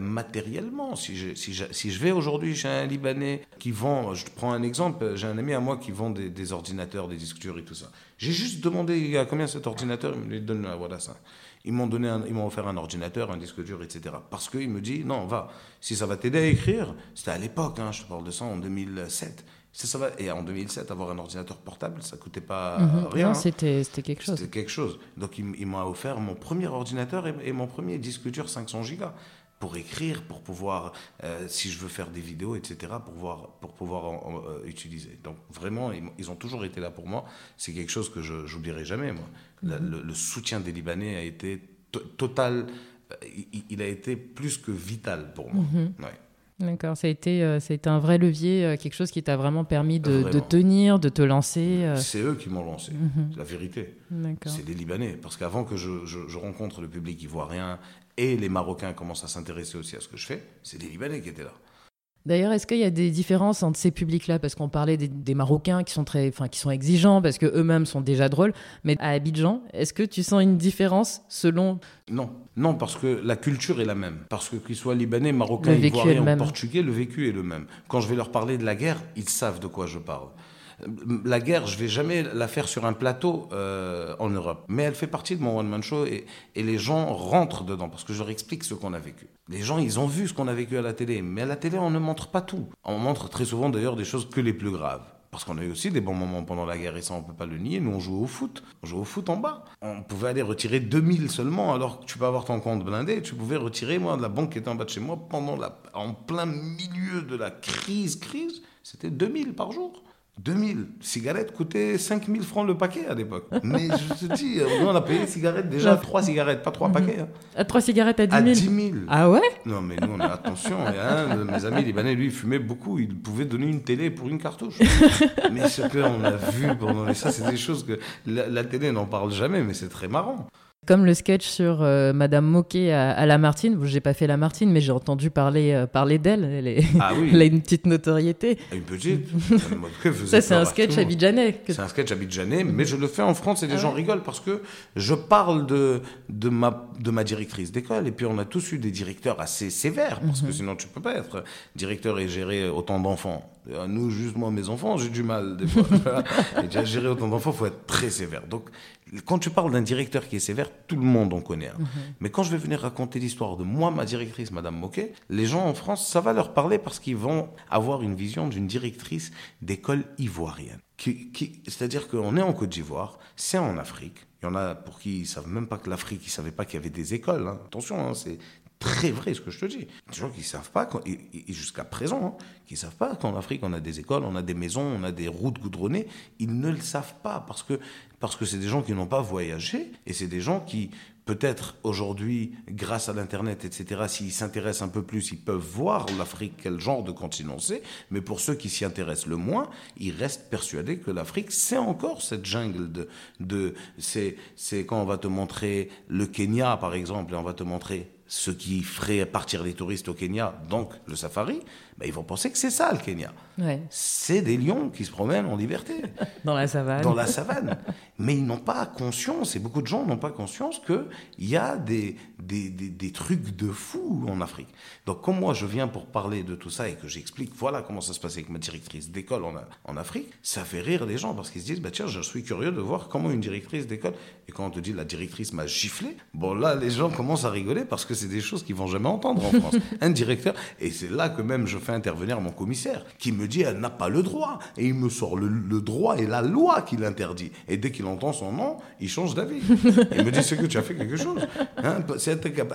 Speaker 2: matériellement. Si je, si, je, si je vais aujourd'hui chez un Libanais qui vend, je prends un exemple, j'ai un ami à moi qui vend des, des ordinateurs, des disques durs et tout ça. J'ai juste demandé à combien cet ordinateur, il me donne, voilà ça. Ils m'ont donné, ils m'ont offert un ordinateur, un disque dur, etc. Parce qu'il me dit, non, va, si ça va t'aider à écrire, c'était à l'époque, hein, je te parle de ça en 2007. Ça va, et en 2007, avoir un ordinateur portable, ça coûtait pas mhm. rien. Hein.
Speaker 1: C'était quelque chose.
Speaker 2: C'était quelque chose. Donc, il, m'a offert mon premier ordinateur et, et, mon premier disque dur 500 gigas pour écrire, pour pouvoir, euh, si je veux faire des vidéos, etc., pour pouvoir, pour pouvoir euh, utiliser. Donc vraiment, ils, ont toujours été là pour moi. C'est quelque chose que je n'oublierai jamais, moi. Mhm. le, soutien des Libanais a été total, euh, il, a été plus que vital pour moi. Mhm.
Speaker 1: D'accord, ça, a été, ça a été un vrai levier, quelque chose qui t'a vraiment permis de, tenir, de te lancer.
Speaker 2: C'est eux qui m'ont lancé, c'est la vérité. C'est des Libanais. Parce qu'avant que je, je, je, rencontre le public ivoirien et les Marocains commencent à s'intéresser aussi à ce que je fais, c'est des Libanais qui étaient là.
Speaker 1: D'ailleurs, est-ce qu'il y a des différences entre ces publics-là? Parce qu'on parlait des, Marocains qui sont très, enfin, qui sont exigeants parce que eux-mêmes sont déjà drôles. Mais à Abidjan, est-ce que tu sens une différence selon?
Speaker 2: Non, non, parce que la culture est la même. Parce que qu'ils soient libanais, marocains, ivoiriens, portugais, le vécu est le même. Quand je vais leur parler de la guerre, ils savent de quoi je parle. La guerre, je vais jamais la faire sur un plateau euh, en Europe, mais elle fait partie de mon one man show et, les gens rentrent dedans parce que je leur explique ce qu'on a vécu. Les gens, ils ont vu ce qu'on a vécu à la télé, mais à la télé, on ne montre pas tout. On montre très souvent d'ailleurs des choses que les plus graves. Parce qu'on a eu aussi des bons moments pendant la guerre et ça, on peut pas le nier. Nous, on joue au foot. On joue au foot en bas. On pouvait aller retirer 2000 seulement alors que tu peux avoir ton compte blindé. Tu pouvais retirer, moi, de la banque qui était en bas de chez moi, pendant en plein milieu de la crise, crise, c'était 2000 par jour. 2000 cigarettes coûtaient 5000 francs le paquet à l'époque. [laughs] Mais je te dis, nous on a payé cigarettes déjà 3 cigarettes, pas 3 mhm. paquets. Hein.
Speaker 1: À 3 cigarettes à 10 000
Speaker 2: À 10 000.
Speaker 1: Ah ouais?
Speaker 2: Non, mais nous on a attention. un de mes amis libanais, lui, il fumait beaucoup. Il pouvait donner une télé pour une cartouche. [laughs] mais ce qu'on a vu pendant ça, c'est des choses que la, la télé n'en parle jamais, mais c'est très marrant.
Speaker 1: Comme le sketch sur euh, Madame Moquet à, à Lamartine. J'ai pas fait Lamartine, mais j'ai entendu parler, euh, parler d'elle. Elle, ah oui. [laughs] elle, a une petite notoriété.
Speaker 2: Une petite. [laughs]
Speaker 1: Ça, c'est un sketch abidjanais.
Speaker 2: C'est un sketch abidjanais, mais je le fais en France et les ah gens rigolent parce que je parle de, de, ma, de ma directrice d'école. Et puis, on a tous eu des directeurs assez sévères parce que mhm. sinon, tu peux pas être directeur et gérer autant d'enfants. Nous, juste moi, mes enfants, j'ai du mal des fois. [laughs] et déjà, gérer autant d'enfants, faut être très sévère. Donc, quand tu parles d'un directeur qui est sévère, tout le monde en connaît un. Mhm. Mais quand je vais venir raconter l'histoire de moi, ma directrice, Madame Moquet, les gens en France, ça va leur parler parce qu'ils vont avoir une vision d'une directrice d'école ivoirienne. Qui, C'est-à-dire qu'on est en Côte d'Ivoire, c'est en Afrique. Il y en a pour qui ils savent même pas que l'Afrique, ils savaient pas qu'il y avait des écoles. Hein. Attention, hein, c'est très vrai ce que je te dis. Des gens qui ne savent pas, et, jusqu'à présent, hein, qui ne savent pas qu'en Afrique, on a des écoles, on a des maisons, on a des routes goudronnées. Ils ne le savent pas parce que parce que c'est des gens qui n'ont pas voyagé et c'est des gens qui, peut-être aujourd'hui, grâce à l'Internet, etc., s'ils s'intéressent un peu plus, ils peuvent voir l'Afrique, quel genre de continent c'est. Mais pour ceux qui s'y intéressent le moins, ils restent persuadés que l'Afrique, c'est encore cette jungle de... de c'est quand on va te montrer le Kenya, par exemple, et on va te montrer ce qui ferait partir les touristes au Kenya, donc le safari, ben, ils vont penser que c'est ça le Kenya. C'est des lions qui se promènent en liberté. [laughs]
Speaker 1: Dans la savane.
Speaker 2: Dans la savane. Mais ils n'ont pas conscience, et beaucoup de gens n'ont pas conscience qu'il y a des, des, des, trucs de fou en Afrique. Donc, comme moi, je viens pour parler de tout ça et que j'explique, voilà comment ça se passe avec ma directrice d'école en, en, Afrique, ça fait rire les gens parce qu'ils se disent, bah, tiens, je suis curieux de voir comment une directrice d'école. Et quand on te dit la directrice m'a giflé, bon, là, les gens commencent à rigoler parce que c'est des choses qu'ils vont jamais entendre en France. [laughs] Un directeur, et c'est là que même je intervenir mon commissaire, qui me dit, elle n'a pas le droit. Et il me sort le, le droit et la loi qui l'interdit. Et dès qu'il entend son nom, il change d'avis. il me dit, c'est que tu as fait quelque chose. Hein,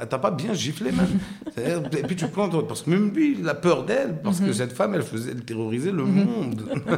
Speaker 2: T'as pas bien giflé même. Et puis tu plantes, parce que même lui, il a peur d'elle, parce que mhm. cette femme, elle faisait terroriser le mhm. monde. [laughs]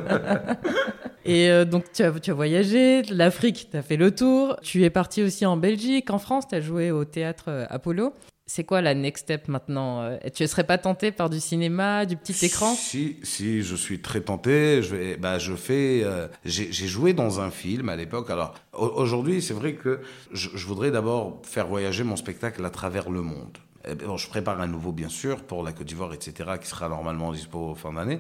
Speaker 1: Et euh, donc, tu as, tu as voyagé, l'Afrique, tu as fait le tour. Tu es parti aussi en Belgique, en France, tu as joué au théâtre euh, Apollo. C'est quoi la next step maintenant euh, Tu ne serais pas tenté par du cinéma, du petit écran?
Speaker 2: Si, si, je suis très tenté. Je, vais, bah, je fais. Euh, j'ai joué dans un film à l'époque. Alors aujourd'hui, c'est vrai que je, voudrais d'abord faire voyager mon spectacle à travers le monde. Bon, je prépare un nouveau, bien sûr, pour la Côte d'Ivoire, etc., qui sera normalement dispo fin d'année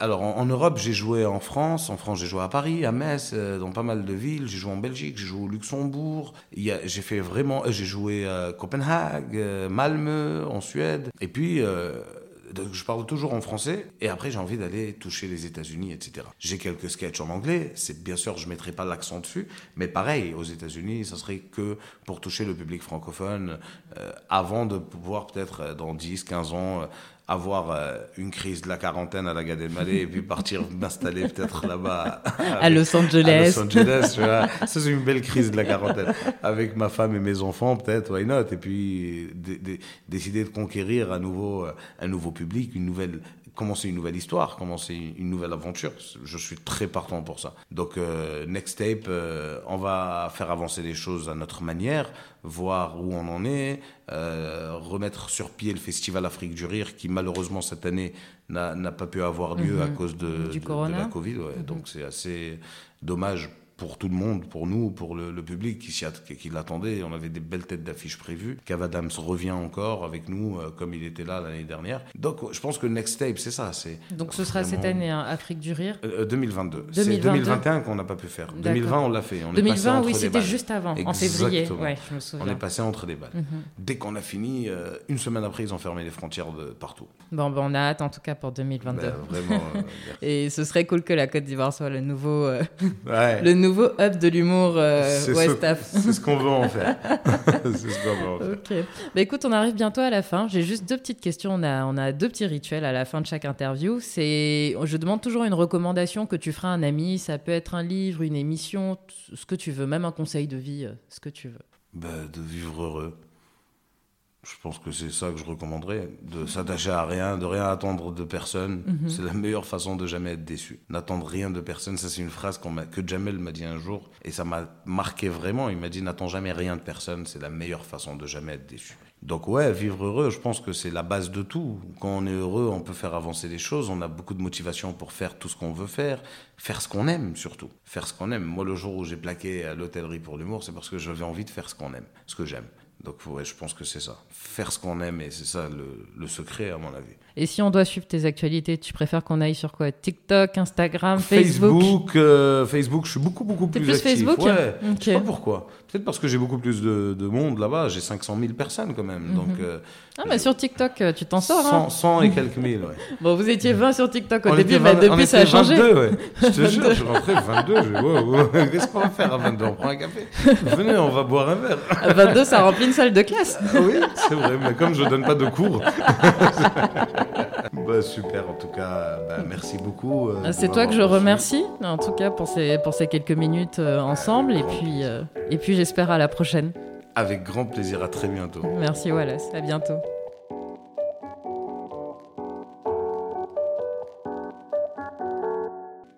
Speaker 2: alors en, Europe, j'ai joué en France. En France, j'ai joué à Paris, à Metz, euh, dans pas mal de villes. J'ai joué en Belgique, j'ai joué au Luxembourg. J'ai fait vraiment, euh, j'ai joué à Copenhague, euh, Malmö, en Suède. Et puis je parle toujours en français et après j'ai envie d'aller toucher les États-Unis, etc. J'ai quelques sketchs en anglais, c'est bien sûr je mettrai pas l'accent dessus, mais pareil aux États-Unis, ça serait que pour toucher le public francophone avant de pouvoir peut-être dans 10, 15 ans avoir euh, une crise de la quarantaine à la Gade Elmaleh et puis partir [laughs] m'installer peut-être là-bas
Speaker 1: à Los Angeles.
Speaker 2: À Los Angeles, tu vois. Ça c'est une belle crise de la quarantaine avec ma femme et mes enfants peut-être, why not? Et puis décider de conquérir à nouveau euh, un nouveau public, une nouvelle commencer une nouvelle histoire, commencer une nouvelle aventure. Je suis très partant pour ça. Donc, euh, Next Tape, euh, on va faire avancer les choses à notre manière, voir où on en est, euh, remettre sur pied le Festival Afrique du Rire qui, malheureusement, cette année, n'a pas pu avoir lieu à mhm. cause de, de, la Covid. Mhm. Donc, c'est assez dommage pour tout le monde, pour nous, pour le, public qui, qui l'attendait. On avait des belles têtes d'affiches prévues. Kev Adams revient encore avec nous, euh, comme il était là l'année dernière. Donc, je pense que Next Tape, c'est ça. C'est
Speaker 1: Donc, ce sera cette année, hein, Afrique du Rire
Speaker 2: 2022. Euh, c'est 2021 qu'on n'a pas pu faire. 2020, on l'a fait. On
Speaker 1: 2020, oui, c'était juste avant, en février. Ouais, je me souviens.
Speaker 2: On est passé entre les balles. Mhm. Dès qu'on a fini, euh, une semaine après, ils ont fermé les frontières de partout.
Speaker 1: Bon, ben, on a hâte en tout cas pour 2022. Ben,
Speaker 2: vraiment. [laughs]
Speaker 1: Et ce serait cool que la Côte d'Ivoire soit le nouveau, [laughs] le nouveau nouveau hub de l'humour euh.
Speaker 2: C'est [laughs] ce qu'on veut en faire. [laughs] c'est ce qu'on veut en faire.
Speaker 1: Ok. Bah, écoute, on arrive bientôt à la fin. J'ai juste deux petites questions. On a, on a deux petits rituels à la fin de chaque interview. C'est, je demande toujours une recommandation que tu feras à un ami. Ça peut être un livre, une émission, ce que tu veux, même un conseil de vie, euh, ce que tu veux.
Speaker 2: Bah, de vivre heureux. Je pense que c'est ça que je recommanderais, de s'attacher à rien, de rien attendre de personne. Mhm. C'est la meilleure façon de jamais être déçu. N'attendre rien de personne, ça c'est une phrase que Jamel m'a dit un jour et ça m'a marqué vraiment. Il m'a dit n'attends jamais rien de personne, c'est la meilleure façon de jamais être déçu. Donc ouais, vivre heureux, je pense que c'est la base de tout. Quand on est heureux, on peut faire avancer les choses, on a beaucoup de motivation pour faire tout ce qu'on veut faire, faire ce qu'on aime surtout, faire ce qu'on aime. Moi le jour où j'ai plaqué à l'hôtellerie pour l'humour, c'est parce que j'avais envie de faire ce qu'on aime, ce que j'aime. Donc ouais, je pense que c'est ça. Faire ce qu'on aime, et c'est ça le, le secret, à mon avis.
Speaker 1: Et si on doit suivre tes actualités, tu préfères qu'on aille sur quoi? TikTok, Instagram, Facebook
Speaker 2: Facebook, euh, Facebook, je suis beaucoup, beaucoup plus,
Speaker 1: plus
Speaker 2: actif.
Speaker 1: Facebook
Speaker 2: Ouais.
Speaker 1: Ok.
Speaker 2: Je sais pas pourquoi. Peut-être parce que j'ai beaucoup plus de, de monde là-bas. J'ai 500 000 personnes quand même. Donc, euh,
Speaker 1: Ah, mais sur TikTok, euh, tu t'en sors. Hein?
Speaker 2: 100, 100 et quelques mille, ouais. [laughs]
Speaker 1: bon, vous étiez 20 sur TikTok au
Speaker 2: On
Speaker 1: début,
Speaker 2: était
Speaker 1: mais
Speaker 2: 20 on
Speaker 1: depuis ça a changé.
Speaker 2: 22, ouais. Je te [laughs] jure, je rentré 22. Je... wow, wow. [laughs] Qu'est-ce qu'on va faire à 22 On prend un café? Venez, on va boire un verre.
Speaker 1: À 22, ça remplit une salle de classe.
Speaker 2: Ah oui, c'est vrai, mais comme je donne pas de cours. [laughs] bah, super, en tout cas, bah, merci beaucoup. euh,
Speaker 1: C'est toi que je
Speaker 2: reçu.
Speaker 1: remercie, en tout cas pour ces, pour ces quelques minutes euh, ensemble. Et puis, euh, et puis j'espère à la prochaine.
Speaker 2: Avec grand plaisir, à très bientôt.
Speaker 1: Merci Wallace, à bientôt.